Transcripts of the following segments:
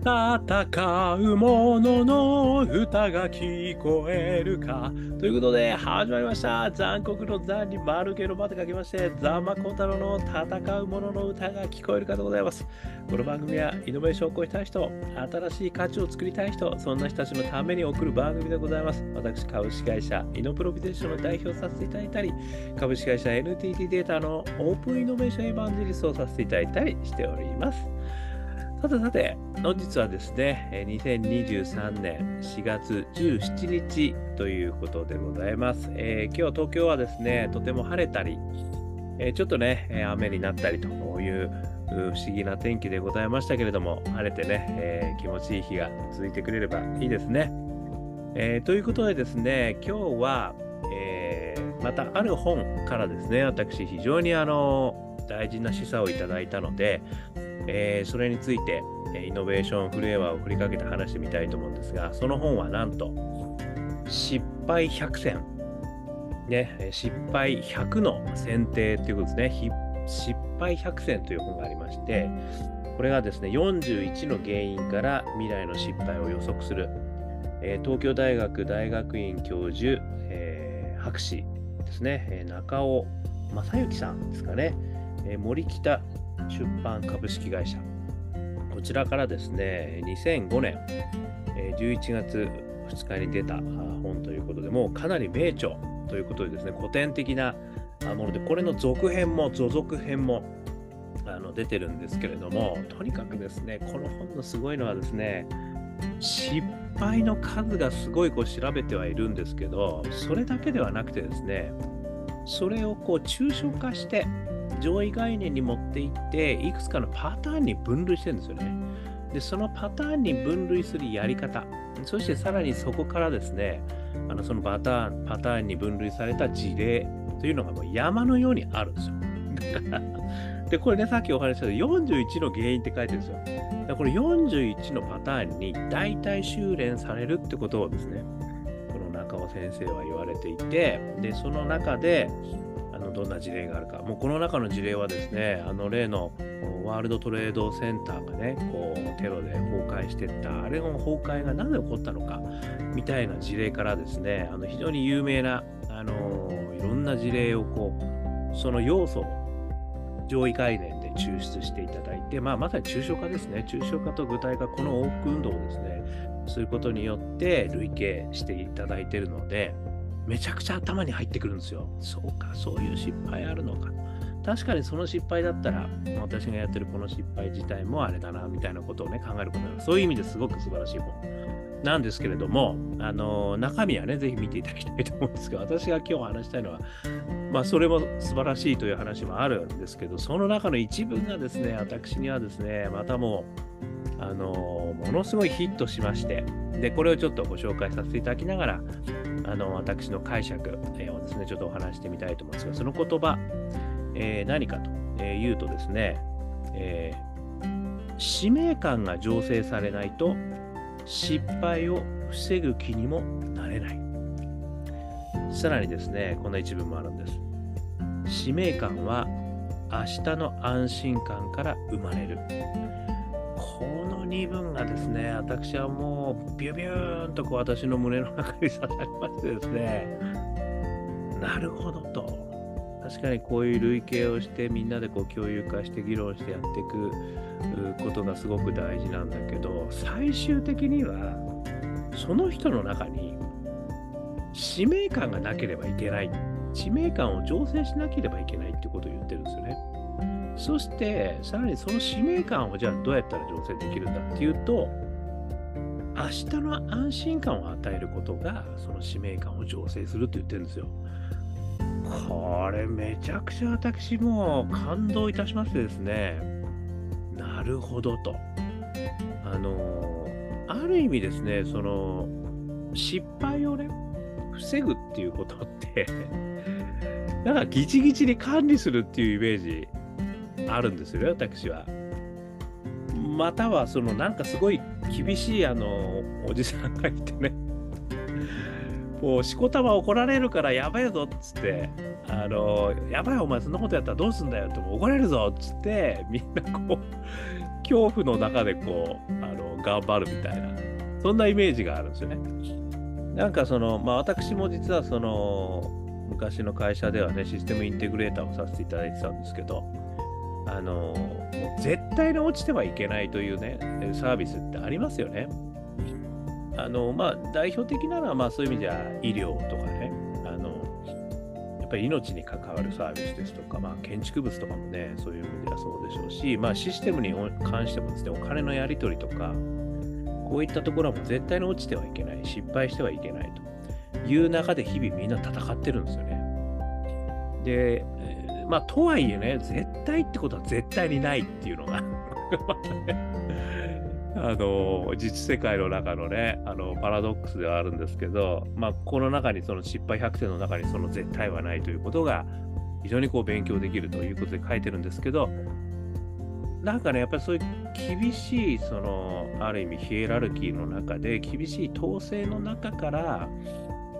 戦う者の歌が聞こえるか。ということで、始まりました。残酷の残に丸系の場と書きまして、ザマコ太郎の戦う者の歌が聞こえるかでございます。この番組は、イノベーションを起こしたい人、新しい価値を作りたい人、そんな人たちのために送る番組でございます。私、株式会社イノプロビテーションの代表させていただいたり、株式会社 NTT データのオープンイノベーションエヴァンジリストをさせていただいたりしております。さてさて、本日はですね、2023年4月17日ということでございます。えー、今日東京はですね、とても晴れたり、えー、ちょっとね、雨になったりという不思議な天気でございましたけれども、晴れてね、えー、気持ちいい日が続いてくれればいいですね。えということでですね、今日は、えまたある本からですね、私非常にあの大事な示唆をいただいたので、えー、それについて、イノベーションフレーバーを振りかけて話してみたいと思うんですが、その本はなんと、失敗100選、ね、失敗100の選定ということですね。失敗100選という本がありまして、これがですね、41の原因から未来の失敗を予測する、えー、東京大学大学院教授、えー、博士ですね、中尾正幸さんですかね、えー、森北出版株式会社。こちらからですね、2005年11月2日に出た本ということで、もうかなり名著ということでですね、古典的なもので、これの続編も続編もあの出てるんですけれども、とにかくですね、この本のすごいのはですね、失敗の数がすごいこう調べてはいるんですけど、それだけではなくてですね、それをこう抽象化して、上位概念に持っていっていくつかのパターンに分類してるんですよね。でそのパターンに分類するやり方そしてさらにそこからですねあのそのパターンパターンに分類された事例というのがもう山のようにあるんですよ。でこれねさっきお話しした41の原因って書いてるんですよ。だこれ41のパターンに大体修練されるってことをですねこの中尾先生は言われていてでその中でのどんな事例があるか。もうこの中の事例はですねあの例のワールドトレードセンターがねこうテロで崩壊してった。あれの崩壊がなぜ起こったのかみたいな事例からですねあの非常に有名なあのいろんな事例をこうその要素を上位概念で抽出していただいて、まあ、まさに抽象化ですね。抽象化と具体化この往復運動をですねすることによって累計していただいているのでめちゃくちゃ頭に入ってくるんですよ。そうか、そういう失敗あるのか。確かにその失敗だったら、私がやってるこの失敗自体もあれだな、みたいなことをね、考えることが、そういう意味ですごく素晴らしい本なんですけれども、あの中身はね、ぜひ見ていただきたいと思うんですが、私が今日話したいのは、まあ、それも素晴らしいという話もあるんですけど、その中の一文がですね、私にはですね、またもう、あのものすごいヒットしまして、で、これをちょっとご紹介させていただきながら、あの私の解釈をですね、ちょっとお話してみたいと思うんですが、その言葉、えー、何かというとですね、えー、使命感が醸成されないと失敗を防ぐ気にもなれない。さらにですね、こんな一文もあるんです。使命感は明日の安心感から生まれる。この2文がですね、私はもうビュビューンとこう私の胸の中に刺さりましてですね、なるほどと。確かにこういう類型をしてみんなでこう共有化して議論してやっていくことがすごく大事なんだけど最終的にはその人の中に使命感がなければいけない使命感を醸成しなければいけないってことを言ってるんですよね。そして、さらにその使命感をじゃあどうやったら醸成できるんだっていうと、明日の安心感を与えることが、その使命感を醸成するって言ってるんですよ。これめちゃくちゃ私も感動いたしましてですね、なるほどと。あの、ある意味ですね、その、失敗をね、防ぐっていうことって なんかギチギチに管理するっていうイメージあるんですよ、私は。または、そのなんかすごい厳しいあのおじさんがいてね、もうしこたま怒られるからやばいぞっつって、あの、やばいお前そんなことやったらどうすんだよって怒られるぞっつって、みんなこう、恐怖の中でこう、あの頑張るみたいな、そんなイメージがあるんですよね。なんかその、まあ私も実はその、昔の会社ではね、システムインテグレーターをさせていただいてたんですけど、あの、絶対に落ちてはいけないというね、サービスってありますよね。あの、まあ代表的なのは、まあそういう意味じゃ医療とかね、あの、やっぱり命に関わるサービスですとか、まあ建築物とかもね、そういう意味ではそうでしょうし、まあシステムに関してもですね、お金のやり取りとか、こういったところはもう絶対に落ちてはいけない、失敗してはいけないという中で日々みんな戦ってるんですよね。で、まあとはいえね、絶対ってことは絶対にないっていうのが。あの実世界の中のねあのパラドックスではあるんですけど、まあ、この中にその失敗100点の中にその絶対はないということが非常にこう勉強できるということで書いてるんですけどなんかねやっぱりそういう厳しいそのある意味ヒエラルキーの中で厳しい統制の中から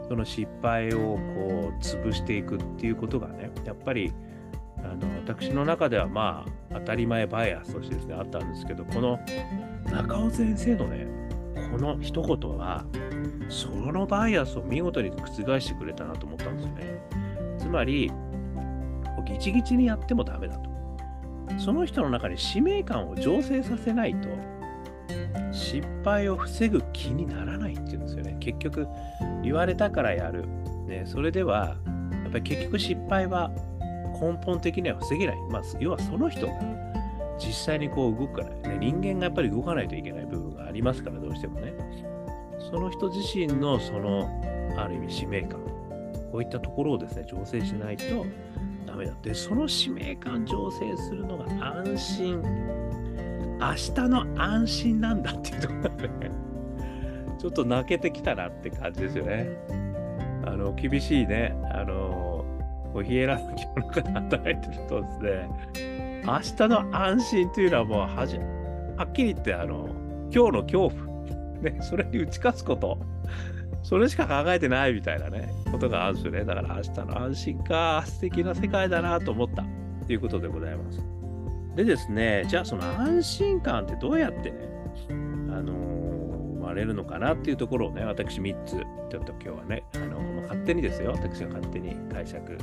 その失敗をこう潰していくっていうことがねやっぱりあの私の中ではまあ当たり前バイアスとしてですねあったんですけどこの中尾先生のねこの一言はそのバイアスを見事に覆してくれたなと思ったんですよね。つまりギチギチにやってもダメだと。その人の中に使命感を醸成させないと失敗を防ぐ気にならないっていうんですよね。結局言われたからやる、ね、それではやっぱり結局失敗は根本的には防げない。まあ、要はその人が実際にこう動くから、ね、人間がやっぱり動かないといけない部分がありますから、どうしてもね。その人自身のその、ある意味使命感、こういったところをですね、調整しないとダメだ。で、その使命感調整するのが安心。明日の安心なんだっていうところがね、ちょっと泣けてきたなって感じですよね。あの、厳しいね、あの、こうヒエラルキーの中で働いてるとですね、明日の安心というのはもうはじ、はっきり言ってあの、今日の恐怖、ね、それに打ち勝つこと、それしか考えてないみたいなね、ことがあるんですよね。だから明日の安心か、素敵な世界だなと思ったということでございます。でですね、じゃあその安心感ってどうやってね、あのーまれるのかなっていうところをね、私3つ、ちょっと今日はね、あの勝手にですよ、私が勝手に解釈、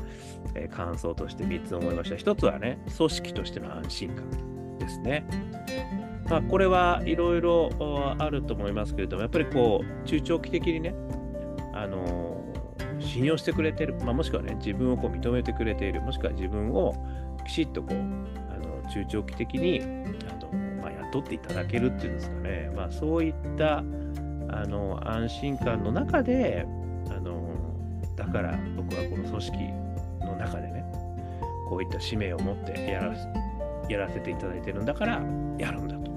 えー、感想として3つ思いました。1つはね、組織としての安心感ですね。まあ、これはいろいろあると思いますけれども、やっぱりこう、中長期的にね、あのー、信用してくれてる、まあ、もしくはね、自分をこう認めてくれている、もしくは自分をきちっとこう、あの中長期的にあの、まあ、雇っていただけるっていうんですかね、まあ、そういったあの安心感の中でだから僕はこの組織の中でねこういった使命を持ってやらやらせていただいてるんだからやるんだと。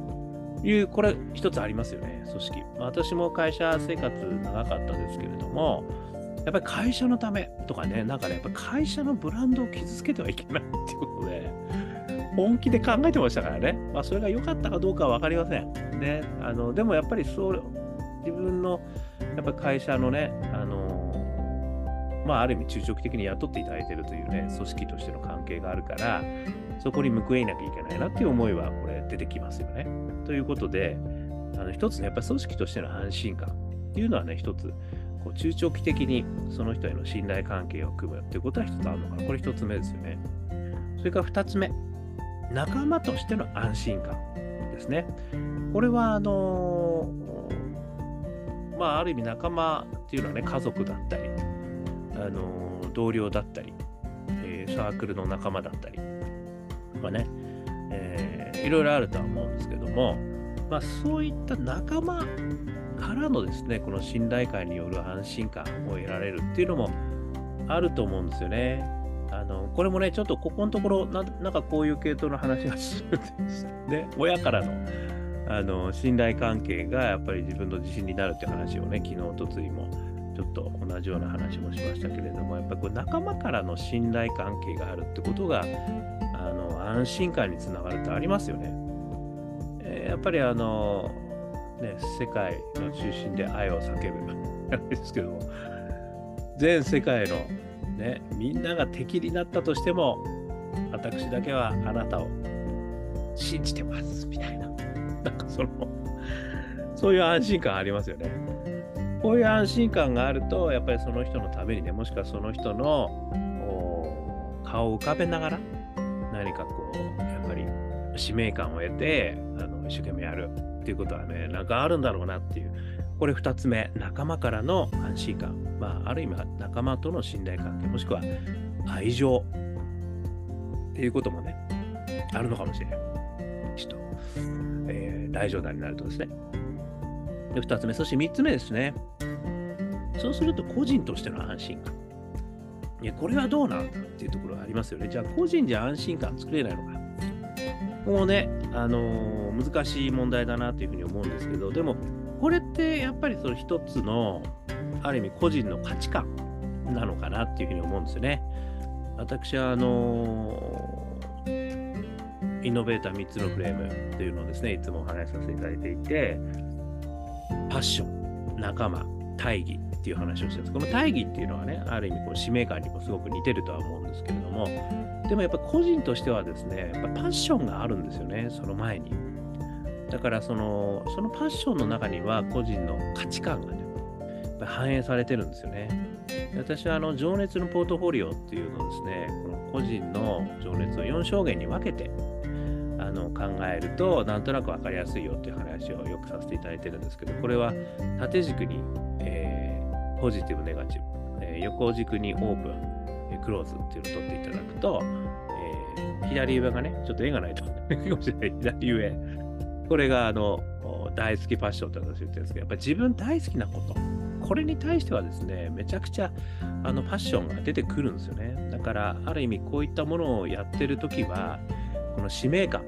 いうこれ一つありますよね組織、まあ、私も会社生活長かったですけれどもやっぱり会社のためとかねなんかねやっぱ会社のブランドを傷つけてはいけないっていうことで本気で考えてましたからね、まあ、それが良かったかどうかは分かりません。ね、あのでもやっぱりそう自分のやっぱ会社のね、まあ、ある意味中長期的に雇っていただいているというね、組織としての関係があるから、そこに報いなきゃいけないなっていう思いは、これ出てきますよね。ということで、あの一つね、やっぱり組織としての安心感っていうのはね、一つ、こう中長期的にその人への信頼関係を組むっていうことは一つあるのかな。これ一つ目ですよね。それから二つ目、仲間としての安心感ですね。これは、あのまあ、ある意味仲間っていうのはね、家族だったり、あの同僚だったり、えー、サークルの仲間だったり、まあね、えー、いろいろあるとは思うんですけども、まあ、そういった仲間からのですね、この信頼感による安心感を得られるっていうのもあると思うんですよね。あのこれもね、ちょっとここのところな、んかこういう系統の話がするんですね。親からのあの信頼関係がやっぱり自分の自信になるって話をね、昨日、とついもちょっと同じような話もしましたけれども、やっぱりこう仲間からの信頼関係があるってことが、あの安心感につながるってありますよね。えー、やっぱりあの、ね、世界の中心で愛を叫ぶなんですけども、全世界の、ね、みんなが敵になったとしても、私だけはあなたを信じてますみたいな。なんかその、そういう安心感ありますよね。こういう安心感があると、やっぱりその人のためにね、もしくはその人の顔を浮かべながら、何かこう、やっぱり使命感を得て、あの一生懸命やるっていうことはね、なんかあるんだろうなっていう。これ2つ目、仲間からの安心感。まあ、ある意味、仲間との信頼関係、もしくは愛情っていうこともね、あるのかもしれない。ちょっと、えー、大冗談になるとですね。で、2つ目、そして3つ目ですね。そうすると、個人としての安心感。いや、これはどうなんだっていうところがありますよね。じゃあ、個人じゃ安心感作れないのか。もうね、あのー、難しい問題だなというふうに思うんですけど、でも、これってやっぱりその一つの、ある意味個人の価値観なのかなっていうふうに思うんですよね。私は、あのー、イノベーター3つのフレームというのをですね、いつもお話しさせていただいていて、パッション、仲間、大義っていう話をしてます。この大義っていうのはね、ある意味こう使命感にもすごく似てるとは思うんですけれども、でもやっぱ個人としてはですね、やっぱパッションがあるんですよね、その前に。だからその、そのパッションの中には個人の価値観がね、やっぱ反映されてるんですよね。私はあの情熱のポートフォリオっていうのをですね、この個人の情熱を4証言に分けてあの考えると、なんとなく分かりやすいよっていう話をよくさせていただいてるんですけど、これは縦軸に、えー、ポジティブ、ネガティブ、えー、横軸にオープン、えー、クローズっていうのを取っていただくと、えー、左上がね、ちょっと絵がないとかもしれない、左上。これがあの大好きパッションって私言ってるんですけど、やっぱり自分大好きなこと、これに対してはですね、めちゃくちゃあのパッションが出てくるんですよね。だから、ある意味こういったものをやってるときは、この使命感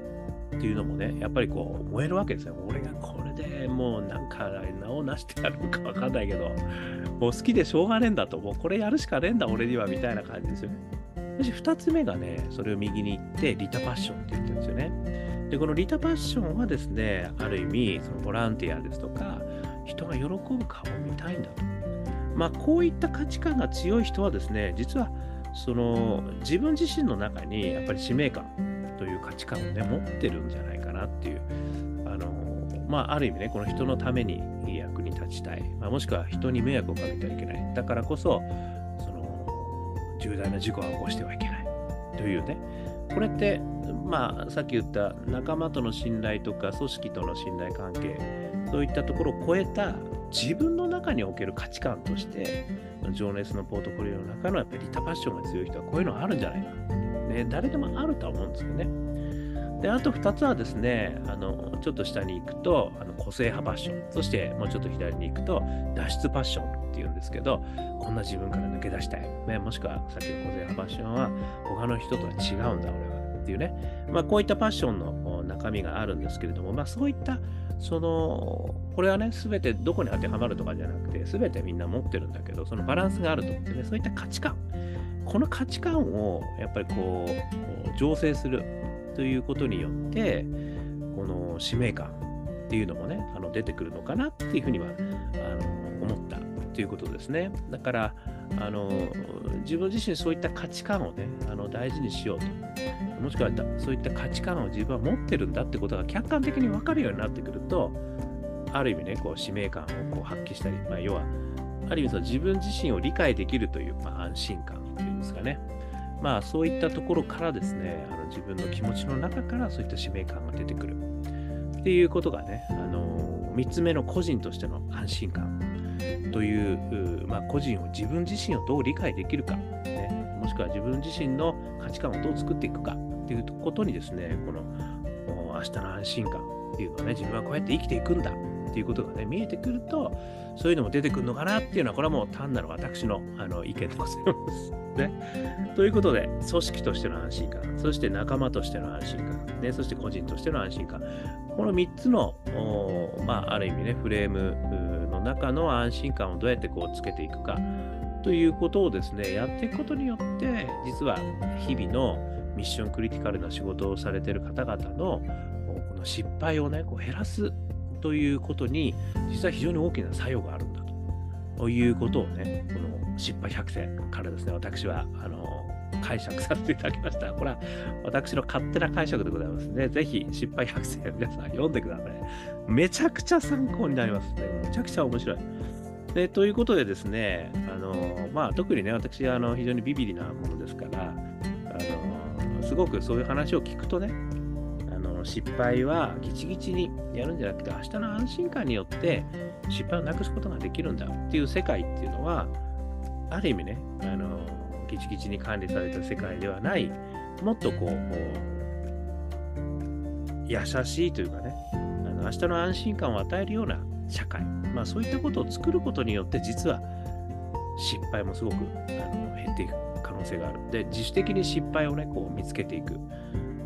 っていうのもね、やっぱりこう燃えるわけですよ。俺がこれでもうなんか名を成してやるかわかんないけど、もう好きでしょうがねえんだと、もうこれやるしかねえんだ俺にはみたいな感じですよね。そして2つ目がね、それを右に行ってリタパッションって言ってるんですよね。で、このリタパッションはですね、ある意味、そのボランティアですとか、人が喜ぶ顔を見たいんだと。まあ、こういった価値観が強い人はですね、実はその自分自身の中にやっぱり使命感という価値観をね、持ってるんじゃないかなっていう、あの、まあ、ある意味ね、この人のために役に立ちたい、まあ、もしくは人に迷惑をかけてはいけない。だからこそ、その、重大な事故は起こしてはいけないというね、これって、まあ、さっき言った仲間との信頼とか組織との信頼関係、そういったところを超えた自分の中における価値観として、情熱のポートフォリオの中のやっぱりリタパッションが強い人はこういうのあるんじゃないかな。ね、誰でもあると思うんですけどね。で、あと2つはですね、あの、ちょっと下に行くと、あの個性派パッション。そしてもうちょっと左に行くと、脱出パッションっていうんですけど、こんな自分から抜け出したい。ね、もしくはさっきの個性派パッションは、他の人とは違うんだ、俺は。っていうね。まあ、こういったパッションの中身があるんですけれども、まあ、そういった、その、これはね、すべてどこに当てはまるとかじゃなくて、すべてみんな持ってるんだけど、そのバランスがあると思ってね、そういった価値観。この価値観をやっぱりこう醸成するということによってこの使命感っていうのもねあの出てくるのかなっていうふうにはあの思ったということですね。だからあの自分自身そういった価値観をねあの大事にしようと。もしくはそういった価値観を自分は持ってるんだってことが客観的に分かるようになってくるとある意味ねこう使命感をこう発揮したり、まあ、要はある意味その自分自身を理解できるという、まあ、安心感。ですかね。まあそういったところからですね、あの自分の気持ちの中からそういった使命感が出てくる。っていうことがね、あの3つ目の個人としての安心感。という、まあ、個人を自分自身をどう理解できるか、ね、もしくは自分自身の価値観をどう作っていくか。っていうことにですね、この明日の安心感っていうのはね、自分はこうやって生きていくんだ。っていうことがね、見えてくると、そういうのも出てくるのかなっていうのは、これはもう単なる私のあの意見でございます。ね。ということで、組織としての安心感、そして仲間としての安心感、ね、そして個人としての安心感、この3つの、まあ、ある意味ね、フレームの中の安心感をどうやってこうつけていくか。ということをですね、やっていくことによって、実は日々のミッションクリティカルな仕事をされてる方々のこの失敗をね、こう減らすということに、実は非常に大きな作用があるんだということをね、この失敗100選からですね、私はあの解釈させていただきました。これは私の勝手な解釈でございますね。ぜひ、失敗百選皆さん読んでください。めちゃくちゃ参考になりますね。めちゃくちゃ面白い。でということでですね、あのまあ、特にね、私あの非常にビビリなものですから、あのすごくそういう話を聞くとね、失敗はギチギチにやるんじゃなくて、明日の安心感によって失敗をなくすことができるんだっていう世界っていうのは、ある意味ね、あのギチギチに管理された世界ではない、もっとこう、優しいというかね、あの明日の安心感を与えるような社会、まあ、そういったことを作ることによって実は失敗もすごくあの減っていく可能性がある。で自主的に失敗をねこう見つけていく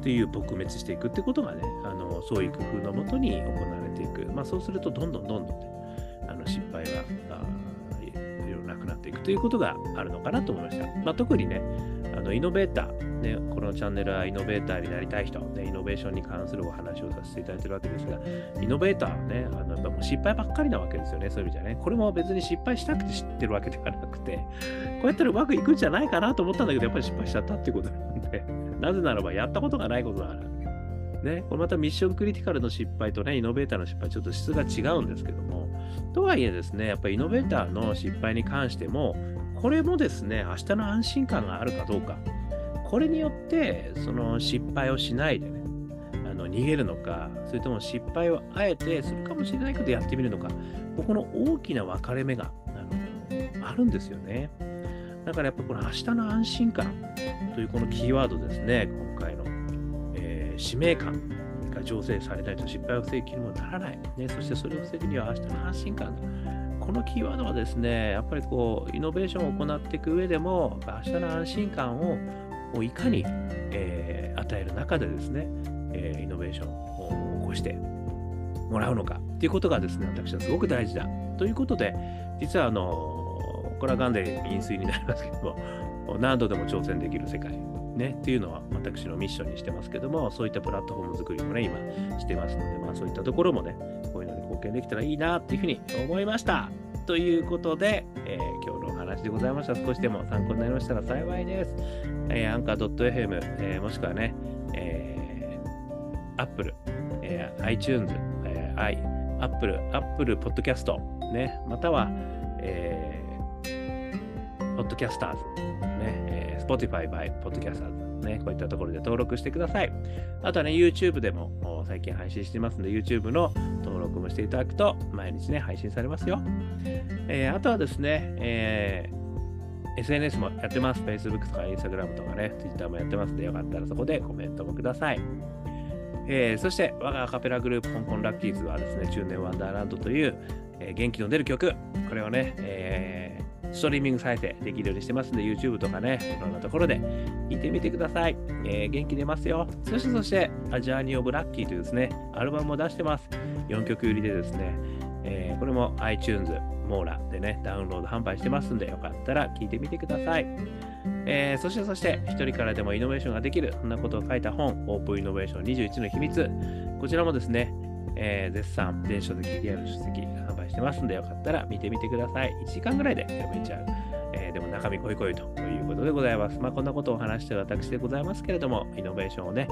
っていう撲滅していくってことがねあのそういう工夫のもとに行われていく。まあ、そうするとどんどんどんどん、ね、あの失敗はあいろいろなくなっていくということがあるのかなと思いました。まあ、特にねあのイノベーター、ね、このチャンネルはイノベーターになりたい人、ね、イノベーションに関するお話をさせていただいてるわけですが、イノベーターね、あのやっぱもう失敗ばっかりなわけですよね、そういう意味じゃね。これも別に失敗したくて知ってるわけではなくて、こうやったらうまくいくんじゃないかなと思ったんだけど、やっぱり失敗しちゃったっていうことなんで、なぜならばやったことがないことだから。ね、これまたミッションクリティカルの失敗とね、イノベーターの失敗、ちょっと質が違うんですけども、とはいえですね、やっぱりイノベーターの失敗に関しても、これもですね、明日の安心感があるかどうか、これによってその失敗をしないでねあの逃げるのかそれとも失敗をあえてするかもしれないけどやってみるのか。ここの大きな分かれ目があのあるんですよね。だからやっぱこの明日の安心感というこのキーワードですね今回の、えー、使命感が醸成されないと失敗を防ぐ気にもならない、ね、そしてそれを防ぐには明日の安心感このキーワードはですねやっぱりこうイノベーションを行っていく上でも明日の安心感ををいかに、えー、与える中でですね、えー、イノベーションを起こしてもらうのかっていうことがですね、私はすごく大事だ。ということで、実はあの、これはガンで飲水になりますけども、何度でも挑戦できる世界、ね、っていうのは私のミッションにしてますけども、そういったプラットフォーム作りもね、今してますので、まあそういったところもね、こういうのに貢献できたらいいなっていうふうに思いました。ということで、えー、今日のお話でございました。少しでも参考になりましたら幸いです。えー、アンカー .fm、えー、もしくはね、えー、Apple、えー、iTunes、えー、i、Apple、Apple Podcast、ね、または、えー、Podcasters、ね、えー、Spotify by Podcasters、ね、こういったところで登録してください。あとはね、YouTube でも最近配信してますので、YouTube の登録もしていただくと、毎日ね、配信されますよ。えー、あとはですね、えー、SNS もやってます。Facebook とか Instagram とかね、Twitter もやってますので、よかったらそこでコメントもください。えー、そして、我がアカペラグループ、香港ラッキーズはですね、中年ワンダーランドという、えー、元気の出る曲、これをね、えーストリーミング再生できるようにしてますんで、YouTube とかね、いろんなところで聞いてみてください。えー、元気出ますよ。そしてそして、アジャーニー・オブ・ラッキーというですね、アルバムも出してます。4曲売りでですね、えー、これも iTunes、モーラでね、ダウンロード販売してますんで、よかったら聞いてみてください。えー、そしてそして、一人からでもイノベーションができる、そんなことを書いた本、オープンイノベーション21の秘密。こちらもですね、えー、絶賛電子書籍リアル書籍販売してますんで、よかったら見てみてください。1時間ぐらいで読めちゃう。えー、でも中身濃い濃いということでございます。まあ、こんなことを話して私でございますけれども、イノベーションをね、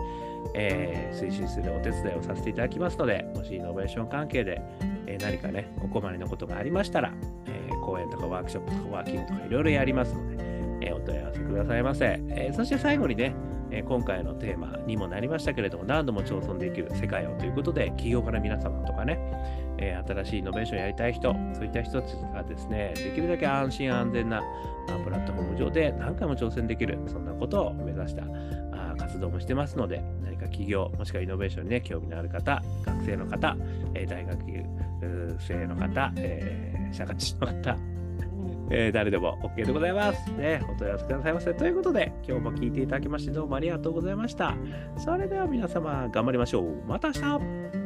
えー、推進するお手伝いをさせていただきますので、もしイノベーション関係で、え何かね、お困りのことがありましたら、え講演とかワークショップとかワーキングとかいろいろやりますので、えお問い合わせくださいませ。えそして最後にね、え今回のテーマにもなりましたけれども、何度も挑戦できる世界をということで、企業家の皆様とかね、え新しいイノベーションやりたい人、そういった人たちがですね、できるだけ安心安全なプラットフォーム上で何回も挑戦できる、そんなことを目指した活動もしてますので、何か企業、もしくはイノベーションにね、興味のある方、学生の方、え大学生の方、え社会人の方、えー、誰でも OK でございます。ね、お問い合わせくださいませ。ということで、今日も聞いていただきましてどうもありがとうございました。それでは皆様、頑張りましょう。また明日